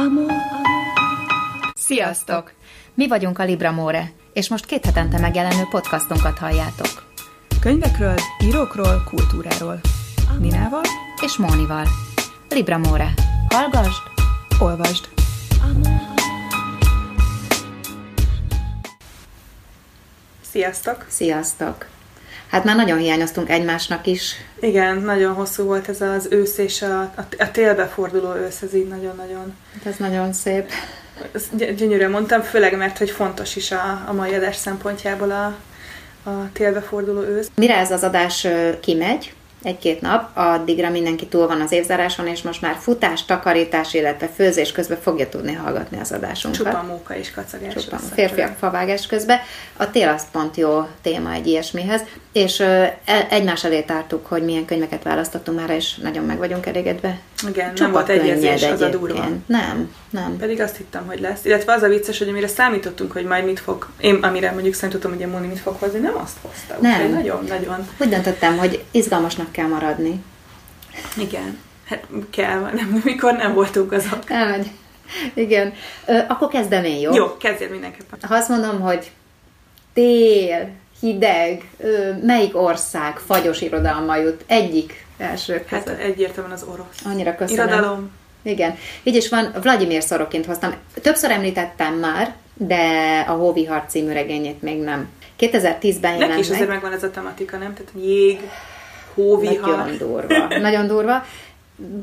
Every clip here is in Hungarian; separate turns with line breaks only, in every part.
Amor. Sziasztok! Mi vagyunk a Libra More, és most két hetente megjelenő podcastunkat halljátok.
Könyvekről, írókról, kultúráról. Ninával
és Mónival. Libra More. Hallgasd,
olvasd. Sziasztok!
Sziasztok! Hát már nagyon hiányoztunk egymásnak is.
Igen, nagyon hosszú volt ez az ősz és a, a, télbe forduló ősz, ez így nagyon-nagyon...
Hát ez nagyon szép.
Ezt gyönyörűen mondtam, főleg mert, hogy fontos is a, a mai adás szempontjából a, a télbe forduló ősz.
Mire ez az adás kimegy, egy-két nap, addigra mindenki túl van az évzáráson, és most már futás, takarítás, illetve főzés közben fogja tudni hallgatni az adásunkat.
Csupa móka és kacagás.
Csupa férfiak favágás közben. A tél az pont jó téma egy ilyesmihez, és e, egymás elé tártuk, hogy milyen könyveket választottunk már, és nagyon meg vagyunk elégedve.
Igen, Csupa nem volt egyezés, az a durva.
Nem, nem.
Pedig azt hittem, hogy lesz. Illetve az a vicces, hogy amire számítottunk, hogy majd mit fog, én amire mondjuk számítottam, hogy a Moni mit fog hozni, nem azt hozta.
Nem.
Nagyon, nagyon.
Úgy döntöttem, hogy izgalmasnak kell maradni.
Igen. Hát kell, nem, mikor nem voltunk azok.
Elmegy. Igen. Ö, akkor kezdem én, jó?
Jó, kezdjél mindenképpen.
Ha azt mondom, hogy tél, hideg, melyik ország fagyos irodalma jut? Egyik első.
Hát egyértelműen az orosz.
Annyira köszönöm.
Irodalom.
Igen. Így is van, Vladimir Szorokint hoztam. Többször említettem már, de a Hóvi Harc című regényét még nem. 2010-ben jelent
Neki is azért megvan ez a tematika, nem? Tehát jég, hóvihar.
Nagyon durva. Nagyon durva.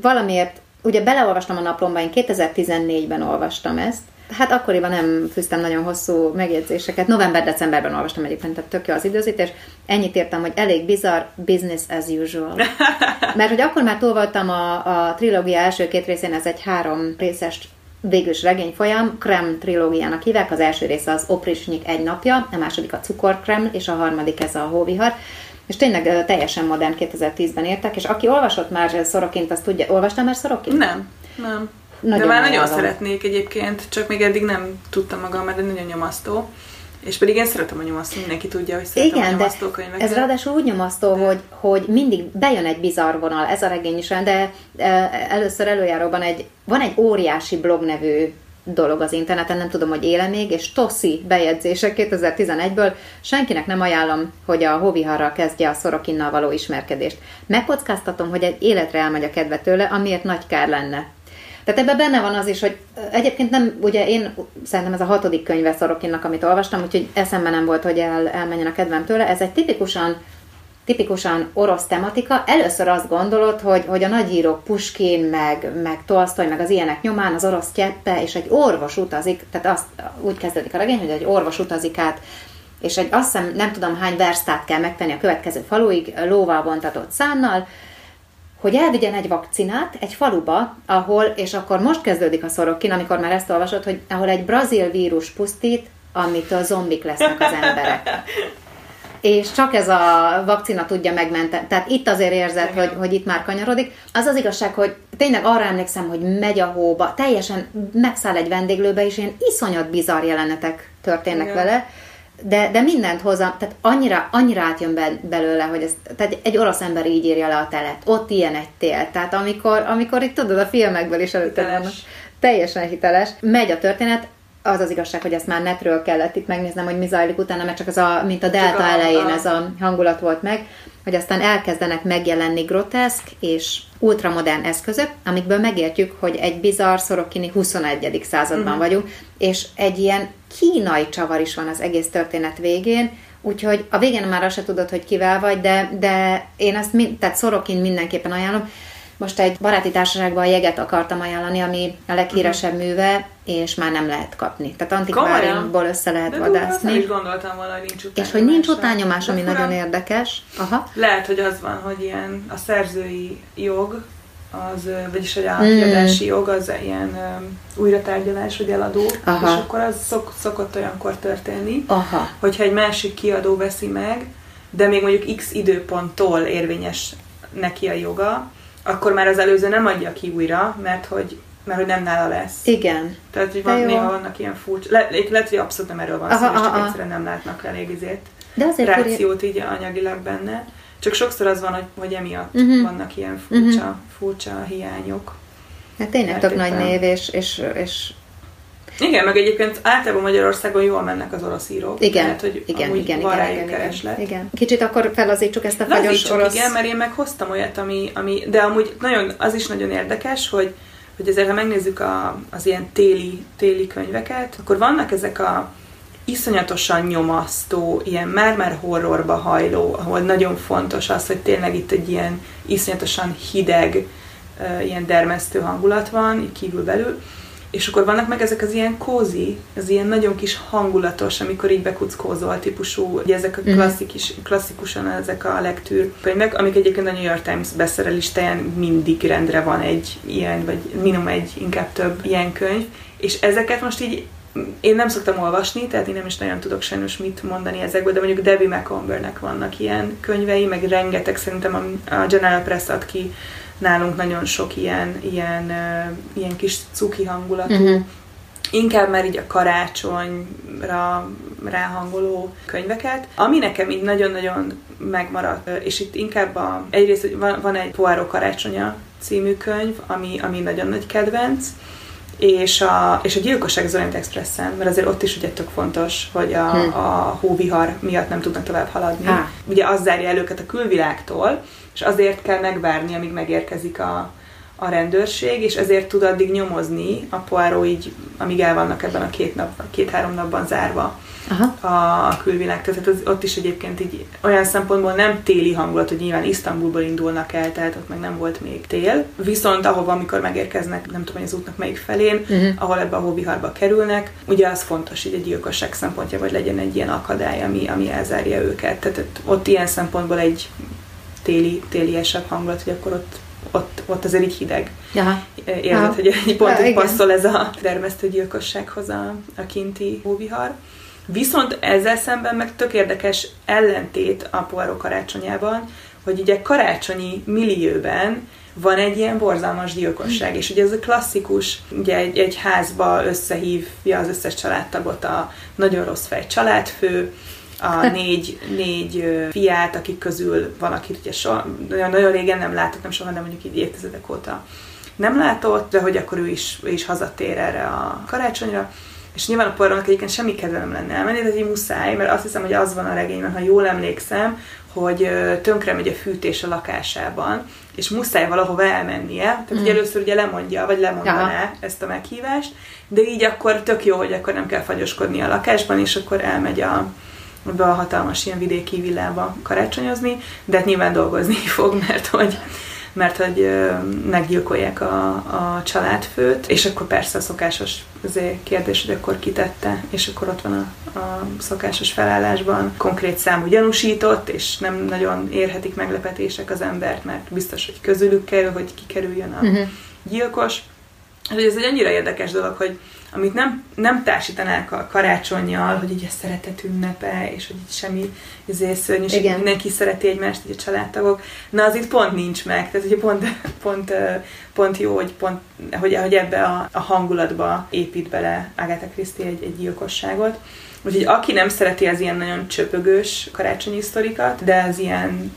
Valamiért, ugye beleolvastam a naplomba, én 2014-ben olvastam ezt, Hát akkoriban nem fűztem nagyon hosszú megjegyzéseket. November-decemberben olvastam egyébként, tehát tök jó az időzítés. Ennyit értem, hogy elég bizarr, business as usual. Mert hogy akkor már túl voltam a, a trilógia első két részén, ez egy három részes végülis regényfolyam, Krem trilógiának hívják, az első része az Oprisnyik egy napja, a második a Cukorkrem, és a harmadik ez a Hóvihar. És tényleg teljesen modern 2010-ben értek, és aki olvasott már Szorokint, azt tudja, olvastam már Szorokint?
Nem, nem. Nagyon De már nagyon nagyon szeretnék egyébként, csak még eddig nem tudtam magam, mert nagyon nyomasztó. És pedig én szeretem a nyomasztó, mindenki tudja, hogy szeretem Igen, a nyomasztó könyveket.
ez ráadásul úgy nyomasztó, de... hogy, hogy mindig bejön egy bizarr vonal, ez a regény is olyan, de először előjáróban egy, van egy óriási blog nevű dolog az interneten, nem tudom, hogy éle még, és Toszi bejegyzések 2011-ből, senkinek nem ajánlom, hogy a Hoviharral kezdje a Szorokinnal való ismerkedést. Megkockáztatom, hogy egy életre elmegy a kedve tőle, amiért nagy kár lenne. Tehát ebben benne van az is, hogy egyébként nem, ugye én szerintem ez a hatodik könyve Szorokinnak, amit olvastam, úgyhogy eszembe nem volt, hogy el, elmenjen a kedvem tőle. Ez egy tipikusan tipikusan orosz tematika. Először azt gondolod, hogy, hogy a nagyírók Puskin, meg, meg Tolstoy, meg az ilyenek nyomán az orosz cseppe, és egy orvos utazik, tehát azt úgy kezdődik a regény, hogy egy orvos utazik át és egy azt hiszem nem tudom hány versztát kell megtenni a következő faluig, lóval bontatott szánnal, hogy elvigyen egy vakcinát egy faluba, ahol, és akkor most kezdődik a szorokin, amikor már ezt olvasod, hogy ahol egy brazil vírus pusztít, amitől zombik lesznek az emberek. és csak ez a vakcina tudja megmenteni. Tehát itt azért érzed, hogy, hogy itt már kanyarodik. Az az igazság, hogy tényleg arra emlékszem, hogy megy a hóba, teljesen megszáll egy vendéglőbe, és ilyen iszonyat bizarr jelenetek történnek Igen. vele de, de mindent hozzá, tehát annyira, annyira átjön be, belőle, hogy ez, tehát egy orosz ember így írja le a telet, ott ilyen egy tél, tehát amikor, amikor itt tudod, a filmekből is előtte vannak, teljesen hiteles, megy a történet, az az igazság, hogy ezt már netről kellett itt megnéznem, hogy mi zajlik utána, mert csak az a, mint a delta elején ez a hangulat volt meg, hogy aztán elkezdenek megjelenni groteszk és ultramodern eszközök, amikből megértjük, hogy egy bizarr szorokini 21. században uh-huh. vagyunk, és egy ilyen kínai csavar is van az egész történet végén, úgyhogy a végén már azt se tudod, hogy kivel vagy, de, de én azt mind, tehát Szorokin mindenképpen ajánlom. Most egy baráti társaságban a jeget akartam ajánlani, ami a leghíresebb uh-huh. műve, és már nem lehet kapni. Tehát antikváriumból össze lehet
De
vadászni.
is gondoltam volna, hogy nincs
És hogy nincs utányomás, ami nagyon érdekes. Aha.
Lehet, hogy az van, hogy ilyen a szerzői jog, az, vagyis a átjadási mm. jog, az ilyen um, újratárgyalás, vagy eladó, Aha. és akkor az szok, szokott olyankor történni,
Aha.
hogyha egy másik kiadó veszi meg, de még mondjuk x időponttól érvényes neki a joga, akkor már az előző nem adja ki újra, mert hogy mert hogy nem nála lesz.
Igen.
Tehát, hogy van, néha vannak ilyen furcsa, le, lehet, hogy abszolút nem erről van szó, és csak aha. egyszerűen nem látnak elég izét,
De azért
rációt így anyagilag benne. Csak sokszor az van, hogy, hogy emiatt uh-huh. vannak ilyen furcsa, uh-huh. furcsa hiányok.
Hát tényleg tök nagy név, és, és, és
igen, meg egyébként általában Magyarországon jól mennek az orosz írók.
Igen, tehát, hogy igen, igen,
van
igen,
igen,
kereslet. igen. Kicsit akkor felazítsuk ezt a fagyos
orosz... igen, mert én meg hoztam olyat, ami, ami, de amúgy nagyon, az is nagyon érdekes, hogy hogy ezért, ha megnézzük a, az ilyen téli, téli könyveket, akkor vannak ezek a iszonyatosan nyomasztó, ilyen már-már horrorba hajló, ahol nagyon fontos az, hogy tényleg itt egy ilyen iszonyatosan hideg, ilyen dermesztő hangulat van, így kívül belül, és akkor vannak meg ezek az ilyen kózi, az ilyen nagyon kis hangulatos, amikor így bekuckózol típusú, ugye ezek a mhm. klasszikus, klasszikusan ezek a lektűr könyvek, amik egyébként a New York Times bestseller listáján mindig rendre van egy ilyen, vagy minimum egy, inkább több ilyen könyv, és ezeket most így én nem szoktam olvasni, tehát én nem is nagyon tudok sajnos mit mondani ezekből, de mondjuk Debbie McCombernek vannak ilyen könyvei, meg rengeteg szerintem a, a General Press ad ki nálunk nagyon sok ilyen, ilyen, ilyen kis cuki hangulatú, uh-huh. inkább már így a karácsonyra ráhangoló könyveket, ami nekem így nagyon-nagyon megmaradt, és itt inkább a, egyrészt van, van egy Poirot karácsonya című könyv, ami, ami nagyon nagy kedvenc, és a, és a gyilkosság az Orient Expressen, mert azért ott is ugye tök fontos, hogy a, hmm. a hóvihar miatt nem tudnak tovább haladni. Ha. Ugye az zárja el őket a külvilágtól, és azért kell megvárni, amíg megérkezik a, a rendőrség, és ezért tud addig nyomozni a Poirot így, amíg el vannak ebben a két nap, két-három napban zárva Aha. a, a külvilág. Tehát az, ott is egyébként így olyan szempontból nem téli hangulat, hogy nyilván Isztambulból indulnak el, tehát ott meg nem volt még tél. Viszont ahova, amikor megérkeznek, nem tudom, hogy az útnak melyik felén, uh-huh. ahol ebbe a hóviharba kerülnek, ugye az fontos, hogy egy gyilkosság szempontja, hogy legyen egy ilyen akadály, ami, ami elzárja őket. Tehát ott ilyen szempontból egy téli, téliesebb hangulat, hogy akkor ott ott, ott azért így hideg. Aha. Érzed, Aha. hogy egy pont ja, passzol ez a gyilkossághoz a, a kinti hóvihar. Viszont ezzel szemben meg tök érdekes ellentét a Poirot karácsonyában, hogy ugye karácsonyi millióben van egy ilyen borzalmas gyilkosság, és ugye ez a klasszikus, ugye egy, egy házba összehívja az összes családtagot a nagyon rossz fej családfő, a négy, négy fiát, akik közül van, akit ugye soha, nagyon, nagyon régen nem látott, nem soha, nem mondjuk így évtizedek óta nem látott, de hogy akkor ő is, ő is hazatér erre a karácsonyra, és nyilván a porrónak egyébként semmi kedve nem lenne elmenni, de egy muszáj, mert azt hiszem, hogy az van a regényben, ha jól emlékszem, hogy tönkre megy a fűtés a lakásában, és muszáj valahova elmennie. Tehát mm. ugye először ugye lemondja, vagy lemondaná ja. ezt a meghívást, de így akkor tök jó, hogy akkor nem kell fagyoskodni a lakásban, és akkor elmegy a, be a hatalmas ilyen vidéki villába karácsonyozni, de hát nyilván dolgozni fog, mert hogy mert hogy meggyilkolják a, a családfőt, és akkor persze a szokásos kérdés, hogy akkor kitette, és akkor ott van a, a szokásos felállásban konkrét számú gyanúsított, és nem nagyon érhetik meglepetések az embert, mert biztos, hogy közülük kell, hogy kikerüljön a uh-huh. gyilkos. Hát, ez egy annyira érdekes dolog, hogy amit nem, nem társítanák a karácsonyjal, hogy így a szeretet ünnepe, és hogy itt semmi izé szörnyű, és mindenki szereti egymást, így a családtagok. Na, az itt pont nincs meg, tehát ugye pont, pont, pont jó, hogy, pont, hogy, hogy ebbe a, a hangulatba épít bele Agatha Christie egy, egy gyilkosságot. Úgyhogy aki nem szereti az ilyen nagyon csöpögős karácsonyi sztorikat, de az ilyen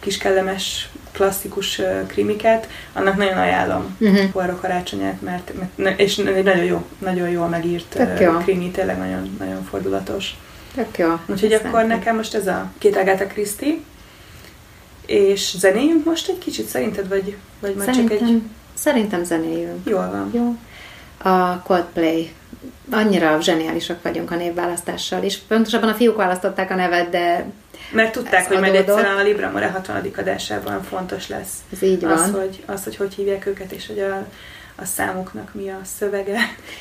kis kellemes klasszikus krimiket, annak nagyon ajánlom uh-huh. Poirot karácsonyát, mert, mert és egy nagyon jó, nagyon jól megírt jó. krimi, tényleg nagyon, nagyon fordulatos.
Tök jó.
Úgyhogy Ezt akkor nekem most ez a két Agatha Christie, és zenéljünk most egy kicsit, szerinted, vagy, vagy majd
szerintem,
csak egy...
Szerintem zenéljünk.
Jól van.
Jó. A Coldplay. Annyira zseniálisak vagyunk a névválasztással, és pontosabban a fiúk választották a nevet, de
mert tudták, hogy majd egyszer a Libra More 60. adásában fontos lesz.
Ez így van.
Az, hogy, az, hogy hogy hívják őket, és hogy a, a számuknak mi a szövege.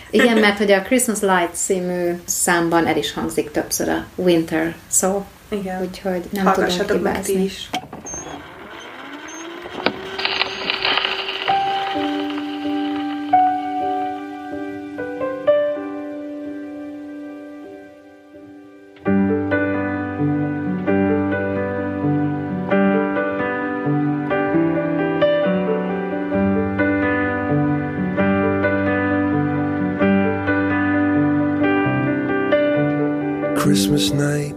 Igen, mert hogy a Christmas Light című számban el is hangzik többször a Winter szó.
Igen.
Úgyhogy nem tudom hibázni. is. Christmas night,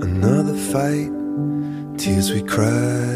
another fight. Tears we cried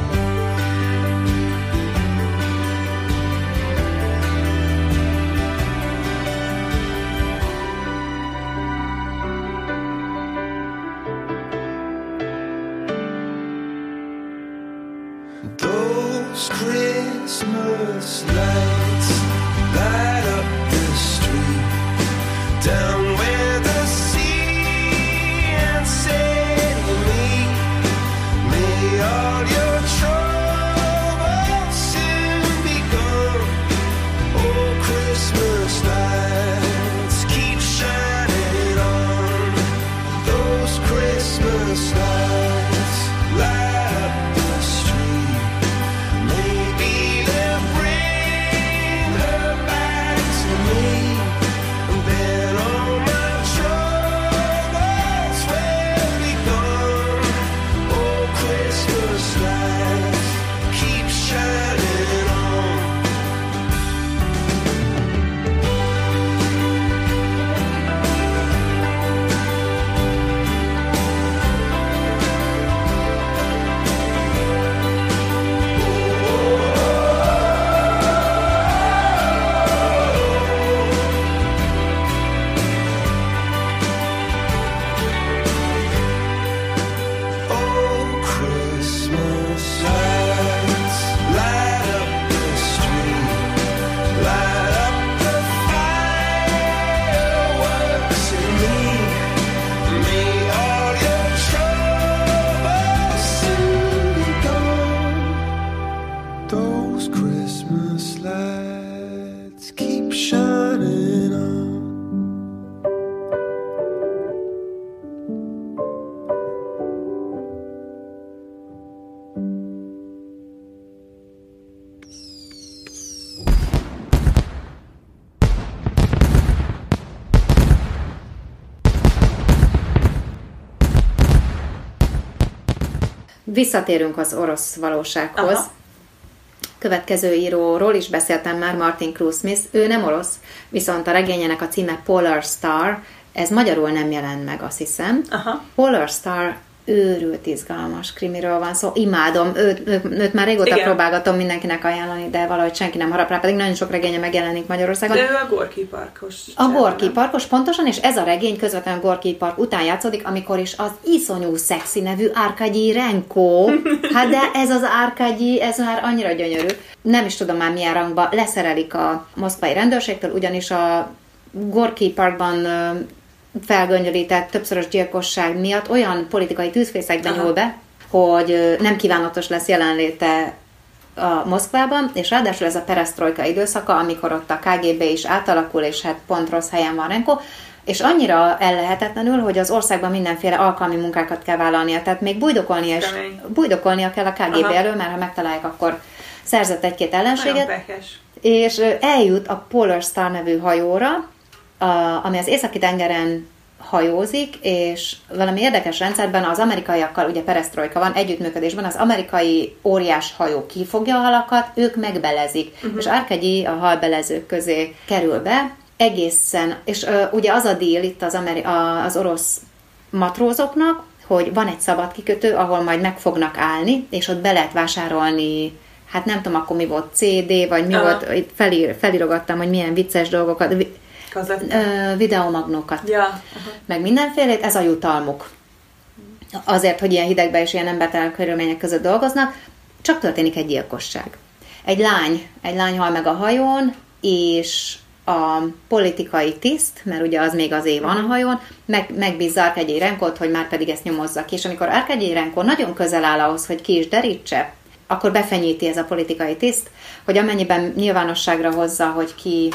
Visszatérünk az orosz valósághoz.
Aha.
Következő íróról is beszéltem már, Martin Cruz Smith. Ő nem orosz, viszont a regényének a címe Polar Star, ez magyarul nem jelent meg, azt hiszem.
Aha.
Polar Star őrült izgalmas krimiről van szó. Imádom, őt, őt, őt már régóta Igen. Próbálgatom mindenkinek ajánlani, de valahogy senki nem harap rá, pedig nagyon sok regénye megjelenik Magyarországon.
De ő a Gorki parkos.
A Gorki parkos pontosan, és ez a regény közvetlenül Gorki park után játszódik, amikor is az iszonyú szexi nevű Árkagyi Renko, hát de ez az Árkagyi, ez már annyira gyönyörű. Nem is tudom már milyen rangba, leszerelik a moszkvai rendőrségtől, ugyanis a Gorki parkban felgöngyölített többszörös gyilkosság miatt olyan politikai tűzfészekbe
Aha.
nyúl be, hogy nem kívánatos lesz jelenléte a Moszkvában, és ráadásul ez a perestroika időszaka, amikor ott a KGB is átalakul, és hát pont rossz helyen van Renko, és annyira ellehetetlenül, hogy az országban mindenféle alkalmi munkákat kell vállalnia, tehát még bújdokolnia, is,
Kemény.
bújdokolnia kell a KGB
Aha.
elől, mert ha megtalálják, akkor szerzett egy-két ellenséget, és eljut a Polar Star nevű hajóra, a, ami az északi tengeren hajózik, és valami érdekes rendszerben az amerikaiakkal, ugye perestroika van, együttműködésben az amerikai óriás hajó kifogja a halakat, ők megbelezik, uh-huh. és Árkegyi a halbelezők közé kerül be, egészen, és uh, ugye az a díl itt az, ameri- a, az orosz matrózoknak, hogy van egy szabad kikötő, ahol majd meg fognak állni, és ott be lehet vásárolni hát nem tudom akkor mi volt, CD, vagy mi
Aha.
volt, itt felír, felirogattam, hogy milyen vicces dolgokat, vi,
Kazett.
ö, videomagnókat,
Ja, aha.
meg mindenfélét, ez a jutalmuk. Azért, hogy ilyen hidegben és ilyen embertelen körülmények között dolgoznak, csak történik egy gyilkosság. Egy lány, egy lány hal meg a hajón, és a politikai tiszt, mert ugye az még azért van a hajón, meg, megbízza Arkegyi Renkót, hogy már pedig ezt nyomozza ki. És amikor Arkegyi Renkó nagyon közel áll ahhoz, hogy ki is derítse, akkor befenyíti ez a politikai tiszt, hogy amennyiben nyilvánosságra hozza, hogy ki,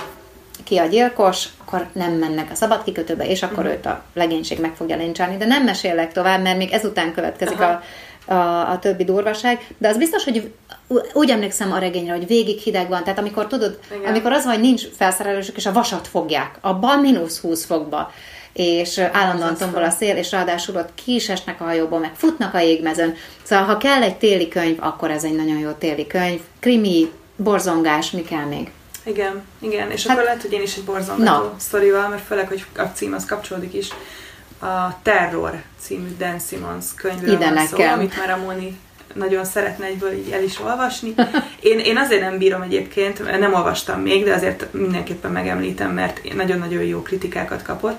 ki a gyilkos, akkor nem mennek a szabad kikötőbe, és akkor őt a legénység meg fogja lincselni. De nem mesélek tovább, mert még ezután következik a, a, a többi durvaság, de az biztos, hogy úgy emlékszem a regényre, hogy végig hideg van, tehát amikor tudod,
Igen.
amikor az van, hogy nincs felszerelősök, és a vasat fogják, abban mínusz 20 fokba, és állandóan tombol a szél, és ráadásul ott ki is esnek a hajóból, meg futnak a jégmezőn. Szóval, ha kell egy téli könyv, akkor ez egy nagyon jó téli könyv. Krimi, borzongás, mi kell még?
Igen, igen, és
Hát-
akkor lehet, hogy én is egy borzongató
Na.
sztorival, mert főleg, hogy a cím az kapcsolódik is. A Terror című Dan Simmons könyvről
Ide
van szó, amit már a Móni nagyon szeretne egyből így el is olvasni. Én, én azért nem bírom egyébként, nem olvastam még, de azért mindenképpen megemlítem, mert nagyon-nagyon jó kritikákat kapott,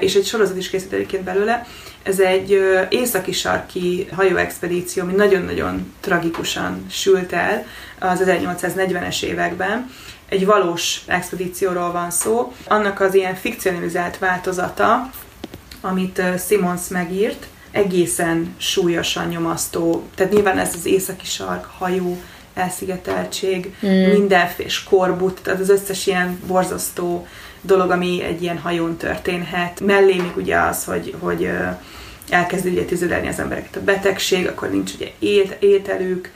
és egy sorozat is készült egyébként belőle. Ez egy északi sarki hajóexpedíció, ami nagyon-nagyon tragikusan sült el az 1840-es években. Egy valós expedícióról van szó. Annak az ilyen fikcionalizált változata, amit Simons megírt, egészen súlyosan nyomasztó. Tehát nyilván ez az északi sark, hajó, elszigeteltség, mm. mindenféle skorbut, tehát az összes ilyen borzasztó dolog, ami egy ilyen hajón történhet. Mellé még ugye az, hogy, hogy elkezd ugye tüzelni az embereket a betegség, akkor nincs ugye ét, ételük,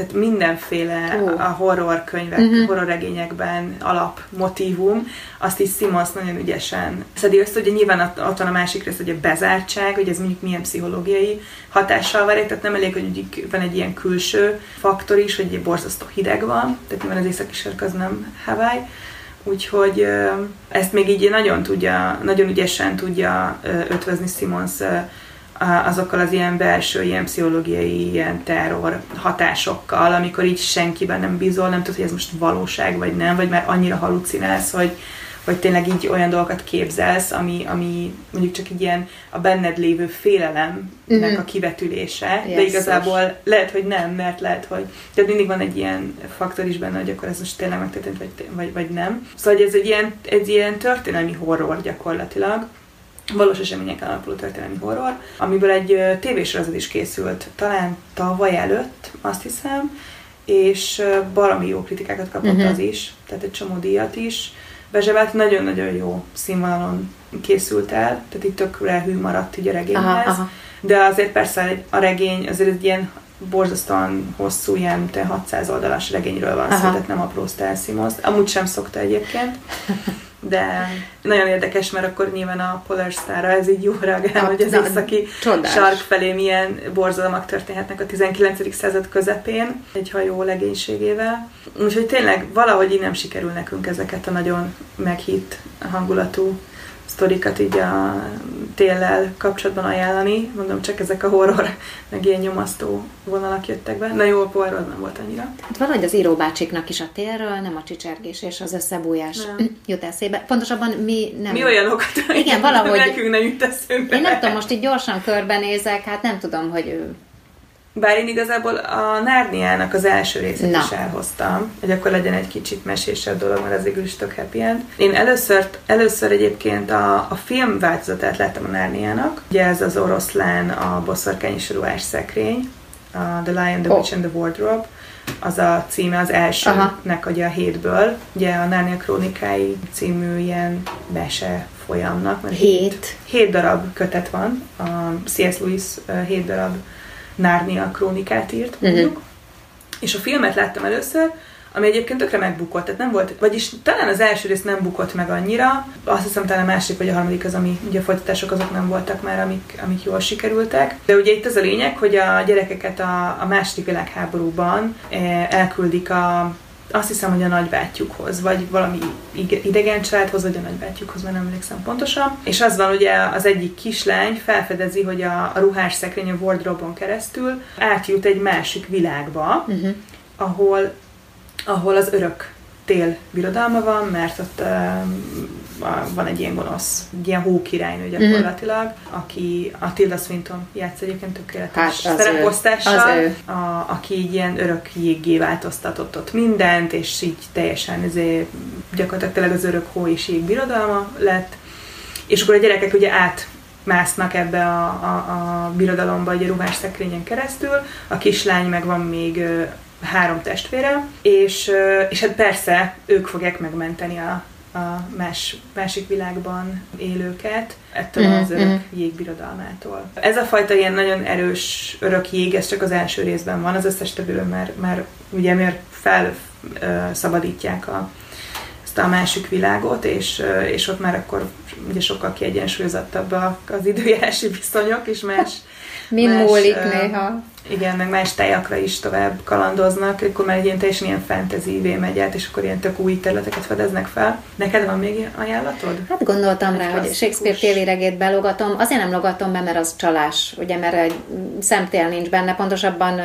tehát mindenféle
Ó.
a horror könyvek, uh-huh. horror regényekben alap motívum, azt is Simons nagyon ügyesen szedi össze, ugye nyilván ott, van a másik rész, hogy a bezártság, hogy ez mondjuk milyen pszichológiai hatással van, tehát nem elég, hogy van egy ilyen külső faktor is, hogy egy borzasztó hideg van, tehát nyilván az északi sark az nem Hawaii, Úgyhogy ezt még így nagyon tudja, nagyon ügyesen tudja ötvözni Simons azokkal az ilyen belső, ilyen pszichológiai, ilyen terror hatásokkal, amikor így senkiben nem bízol, nem tudod, hogy ez most valóság vagy nem, vagy már annyira halucinálsz, hogy, hogy tényleg így olyan dolgokat képzelsz, ami, ami mondjuk csak így ilyen a benned lévő félelemnek
Mhm.
a kivetülése, de
Jesszus.
igazából lehet, hogy nem, mert lehet, hogy tehát mindig van egy ilyen faktor is benne, hogy akkor ez most tényleg megtörtént, vagy, vagy, vagy nem. Szóval ez egy ilyen, egy ilyen történelmi horror gyakorlatilag, valós eseményeken alapuló történelmi horror, amiből egy tévésorozat is készült, talán tavaly előtt, azt hiszem, és baromi jó kritikákat kapott
Mhm.
az is, tehát egy csomó díjat is. Bezsebelt nagyon-nagyon jó színvonalon készült el, tehát itt tökre hű maradt így a regényhez.
Aha, aha.
De azért persze a regény azért egy ilyen borzasztóan hosszú, ilyen te 600 oldalas regényről van szó, tehát nem apró Stelsimos. Amúgy sem szokta egyébként. De nagyon érdekes, mert akkor nyilván a Polar Star-ra ez így jó reagál, hogy az északi
csodás.
sark felé milyen borzalmak történhetnek a 19. század közepén egy hajó legénységével. Úgyhogy tényleg valahogy így nem sikerül nekünk ezeket a nagyon meghitt hangulatú sztorikat így a téllel kapcsolatban ajánlani. Mondom, csak ezek a horror, meg ilyen nyomasztó vonalak jöttek be. Na jó, a Poirot nem volt annyira.
Hát valahogy az íróbácsiknak is a térről, nem a csicsergés és az összebújás
Nem.
jut eszébe. Pontosabban mi nem...
Mi olyanokat,
Igen, valahogy-
nekünk nem jut eszünkbe.
Én nem tudom, most így gyorsan körbenézek, hát nem tudom, hogy ő...
Bár én igazából a Nárniának az első részét
Na.
is elhoztam, hogy akkor legyen egy kicsit mesésebb dolog, mert az végül is tök happy end. Én először, először egyébként a, a film változatát láttam a Nárniának. Ugye ez az oroszlán, a boszorkány és ruhás szekrény, a The Lion, the
Ó.
Witch and the Wardrobe, az a címe az elsőnek ugye a hétből. Ugye a Nárnia krónikái című ilyen mese folyamnak. mert
Hét.
Hét darab kötet van, a C.S. Lewis hét darab Nárnia krónikát írt, mondjuk. És a filmet láttam először, ami egyébként tökre megbukott, tehát nem volt, vagyis talán az első rész nem bukott meg annyira, azt hiszem talán a másik vagy a harmadik az, ami ugye a folytatások azok nem voltak már, amik, amik jól sikerültek. De ugye itt az a lényeg, hogy a gyerekeket a, a második világháborúban eh, elküldik a azt hiszem, hogy a nagybátyjukhoz, vagy valami idegen családhoz, vagy a nagybátyjukhoz, mert nem emlékszem pontosan. És az van, ugye az egyik kislány felfedezi, hogy a, a ruhás szekrény a wardrobe keresztül átjut egy másik világba,
Uh-huh.
ahol, ahol az örök tél birodalma van, mert ott uh, van egy ilyen gonosz, egy ilyen hókirálynő gyakorlatilag, uh-huh. aki a Tilda Swinton játsz egyébként tökéletes
Hát,
szereposztással. A, aki így ilyen örök jéggé változtatott ott mindent, és így teljesen ezért, gyakorlatilag tényleg az örök hó és jég birodalma lett, és akkor a gyerekek ugye át másznak ebbe a, a, a birodalomba egy ruhás szekrényen keresztül, a kislány meg van még három testvére, és, és hát persze ők fogják megmenteni a, a más, másik világban élőket ettől
Mhm,
az örök
mhm.
jégbirodalmától. Ez a fajta ilyen nagyon erős örök jég, ez csak az első részben van, az összes többről már, már ugye miért felszabadítják a, ezt a másik világot, és, és ott már akkor ugye sokkal kiegyensúlyozottabbak az időjárási viszonyok, és más,
Mind
Más,
múlik
ö,
néha.
Igen, meg más tájakra is tovább kalandoznak, akkor már egy ilyen teljesen ilyen fantasy megy át, és akkor ilyen tök új területeket fedeznek fel. Neked van még ajánlatod?
Hát gondoltam rá,
Egy
hogy
klasszikus.
Shakespeare téli regét belogatom. Azért nem logatom be, mert az csalás, ugye, mert egy szemtél nincs benne, pontosabban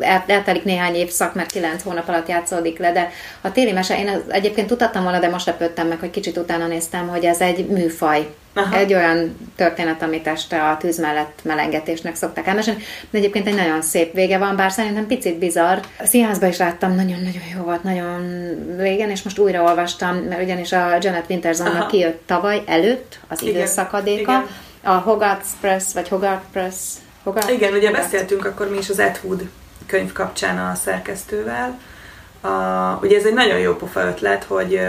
el, eltelik néhány évszak, mert kilenc hónap alatt játszódik le, de a téli mese, én az- egyébként tudtam volna, de most lepődtem meg, hogy kicsit utána néztem, hogy ez egy műfaj.
Aha.
Egy olyan történet, amit este a tűz mellett melengetésnek szokták elmesélni, de egyébként egy nagyon szép vége van, bár szerintem picit bizarr. A színházba is láttam, nagyon-nagyon jó volt, nagyon régen, és most újra olvastam, mert ugyanis a Janet Wintersonnak
Aha.
kijött tavaly előtt az
Igen,
időszakadéka,
igen.
a Hogarth Press, vagy Hogarth Press, Hogarth?
Igen, ugye
Hogarth.
beszéltünk akkor mi is az Ed Wood könyv kapcsán a szerkesztővel. A, ugye ez egy nagyon jó pofa ötlet, hogy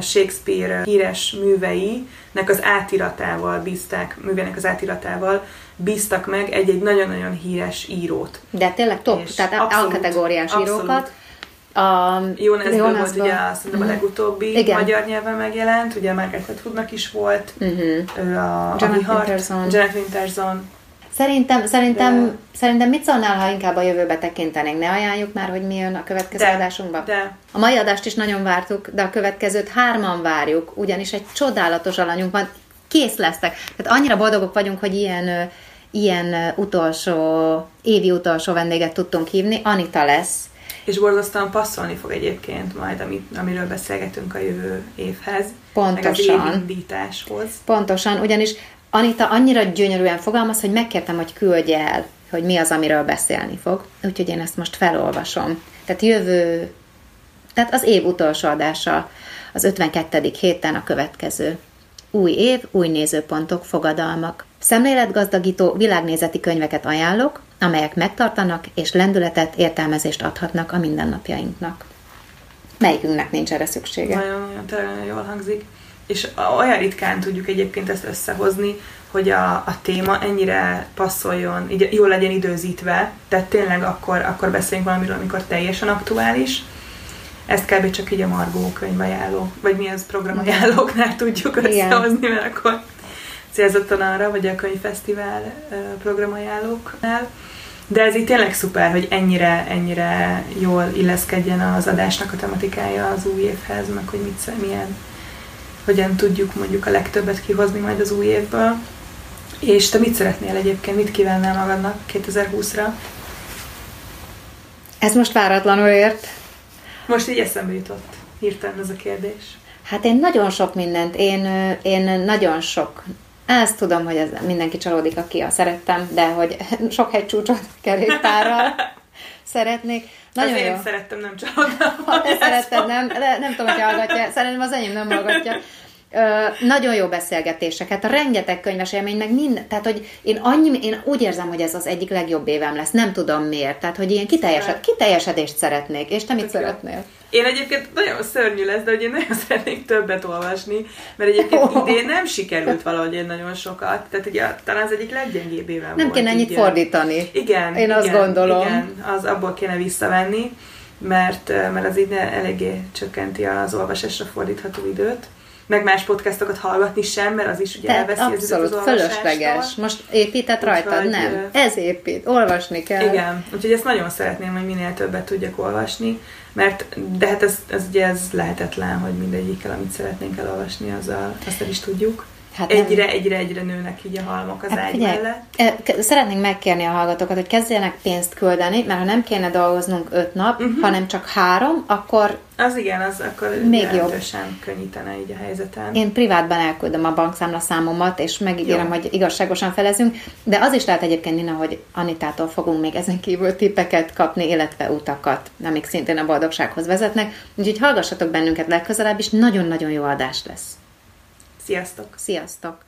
Shakespeare híres műveinek az átiratával bízták, művének az átiratával bíztak meg egy-egy nagyon-nagyon híres írót.
De tényleg top,
És
tehát
abszolút,
alkategóriás
abszolút.
írókat. A
Jonasből volt
Jonasből-
ugye a, szerintem a
Mhm.
legutóbbi
Igen.
magyar nyelven megjelent, ugye Margaret Atwoodnak is volt, ő a, a
Janet
Vihart,
Winterson.
Janet Winterson.
Szerintem, szerintem,
De-
szerintem mit szólnál, ha inkább a jövőbe tekintenénk? Ne ajánljuk már, hogy mi jön a következő
De,
adásunkban?
de.
A mai adást is nagyon vártuk, de a következőt hárman várjuk, ugyanis egy csodálatos alanyunk van, kész lesztek. Tehát annyira boldogok vagyunk, hogy ilyen, ilyen utolsó, évi utolsó vendéget tudtunk hívni. Anita lesz.
És borzasztóan passzolni fog egyébként majd, amit, amiről beszélgetünk a jövő évhez.
Pontosan.
Meg az évindításhoz.
Pontosan, ugyanis Anita annyira gyönyörűen fogalmaz, hogy megkértem, hogy küldje el, hogy mi az, amiről beszélni fog. Úgyhogy én ezt most felolvasom. Tehát jövő, tehát az év utolsó adása, az 52. héten a következő. Új év, új nézőpontok, fogadalmak. Szemléletgazdagító világnézeti könyveket ajánlok, amelyek megtartanak és lendületet, értelmezést adhatnak a mindennapjainknak. Melyikünknek nincs erre szüksége?
Nagyon-nagyon tényleg nagyon jól hangzik. És olyan ritkán tudjuk egyébként ezt összehozni, hogy a, a téma ennyire passzoljon, így jól legyen időzítve, tehát tényleg akkor, akkor beszéljünk valamiről, amikor teljesen aktuális. Ezt kb. csak így a Margó könyvajánló, vagy mi az programajánlóknál tudjuk
Igen.
összehozni, mert akkor célzottan arra, vagy a könyvfesztivál programajánlóknál. De ez így tényleg szuper, hogy ennyire, ennyire jól illeszkedjen az adásnak a tematikája az új évhez, meg hogy mit, milyen, hogyan tudjuk mondjuk a legtöbbet kihozni majd az új évből. És te mit szeretnél egyébként, mit kívánnál magadnak 2020-ra?
Ez most váratlanul ért.
Most így eszembe jutott hirtelen ez a kérdés.
Hát én nagyon sok mindent, én, én nagyon sok, ezt tudom, hogy ez mindenki csalódik, aki a szerettem, de hogy sok hegycsúcsot kerékpárral szeretnék. Nagyon
Azért
jó.
én szerettem, nem csalódtam.
Ha te szereted, nem, de nem tudom, hogy hallgatja. Szerintem az enyém nem hallgatja. Ö, nagyon jó beszélgetéseket, rengeteg könyves élmény, meg minden, tehát hogy én annyi, én úgy érzem, hogy ez az egyik legjobb évem lesz, nem tudom miért, tehát hogy ilyen kiteljesed, kiteljesedést szeretnék, és te mit
Tök jó. Én egyébként nagyon szörnyű lesz, de hogy én nagyon szeretnék többet olvasni, mert egyébként idén nem sikerült valahogy én nagyon sokat. Tehát ugye talán az egyik leggyengébb évem
Nem kéne ennyit fordítani.
Igen.
Én azt
igen,
gondolom.
Igen, az abból kéne visszavenni. mert, mert az így eléggé csökkenti az olvasásra fordítható időt. Meg más podcastokat hallgatni sem, mert az is ugye
Tehát
elveszi az az
abszolút
olvasástól.
fölösleges. Most épített rajtad?
Úgyhogy,
Nem. Ez épít. Olvasni kell.
Igen, úgyhogy ezt nagyon szeretném, hogy minél többet tudjak olvasni, mert de hát ez, ez ugye ez lehetetlen, hogy mindegyikkel, amit szeretnénk elolvasni, azzal azt el is tudjuk.
Hát nem.
egyre, egyre, egyre nőnek így a halmok az
Hát
ágy
figyelj,
mellett.
k- szeretnénk megkérni a hallgatókat, hogy kezdjenek pénzt küldeni, mert ha nem kéne dolgoznunk öt nap,
Mhm.
hanem csak három, akkor
Az igen, az akkor
Még jobb.
könnyítene így a helyzeten.
én privátban elküldöm a bankszámla számomat, és megígérem,
Jó.
hogy igazságosan felezünk, de az is lehet egyébként, Nina, hogy Anitától fogunk még ezen kívül tippeket kapni, illetve utakat, amik szintén a boldogsághoz vezetnek. Úgyhogy hallgassatok bennünket legközelebb is, nagyon-nagyon jó adás lesz.
Sziasztok!
Sziasztok!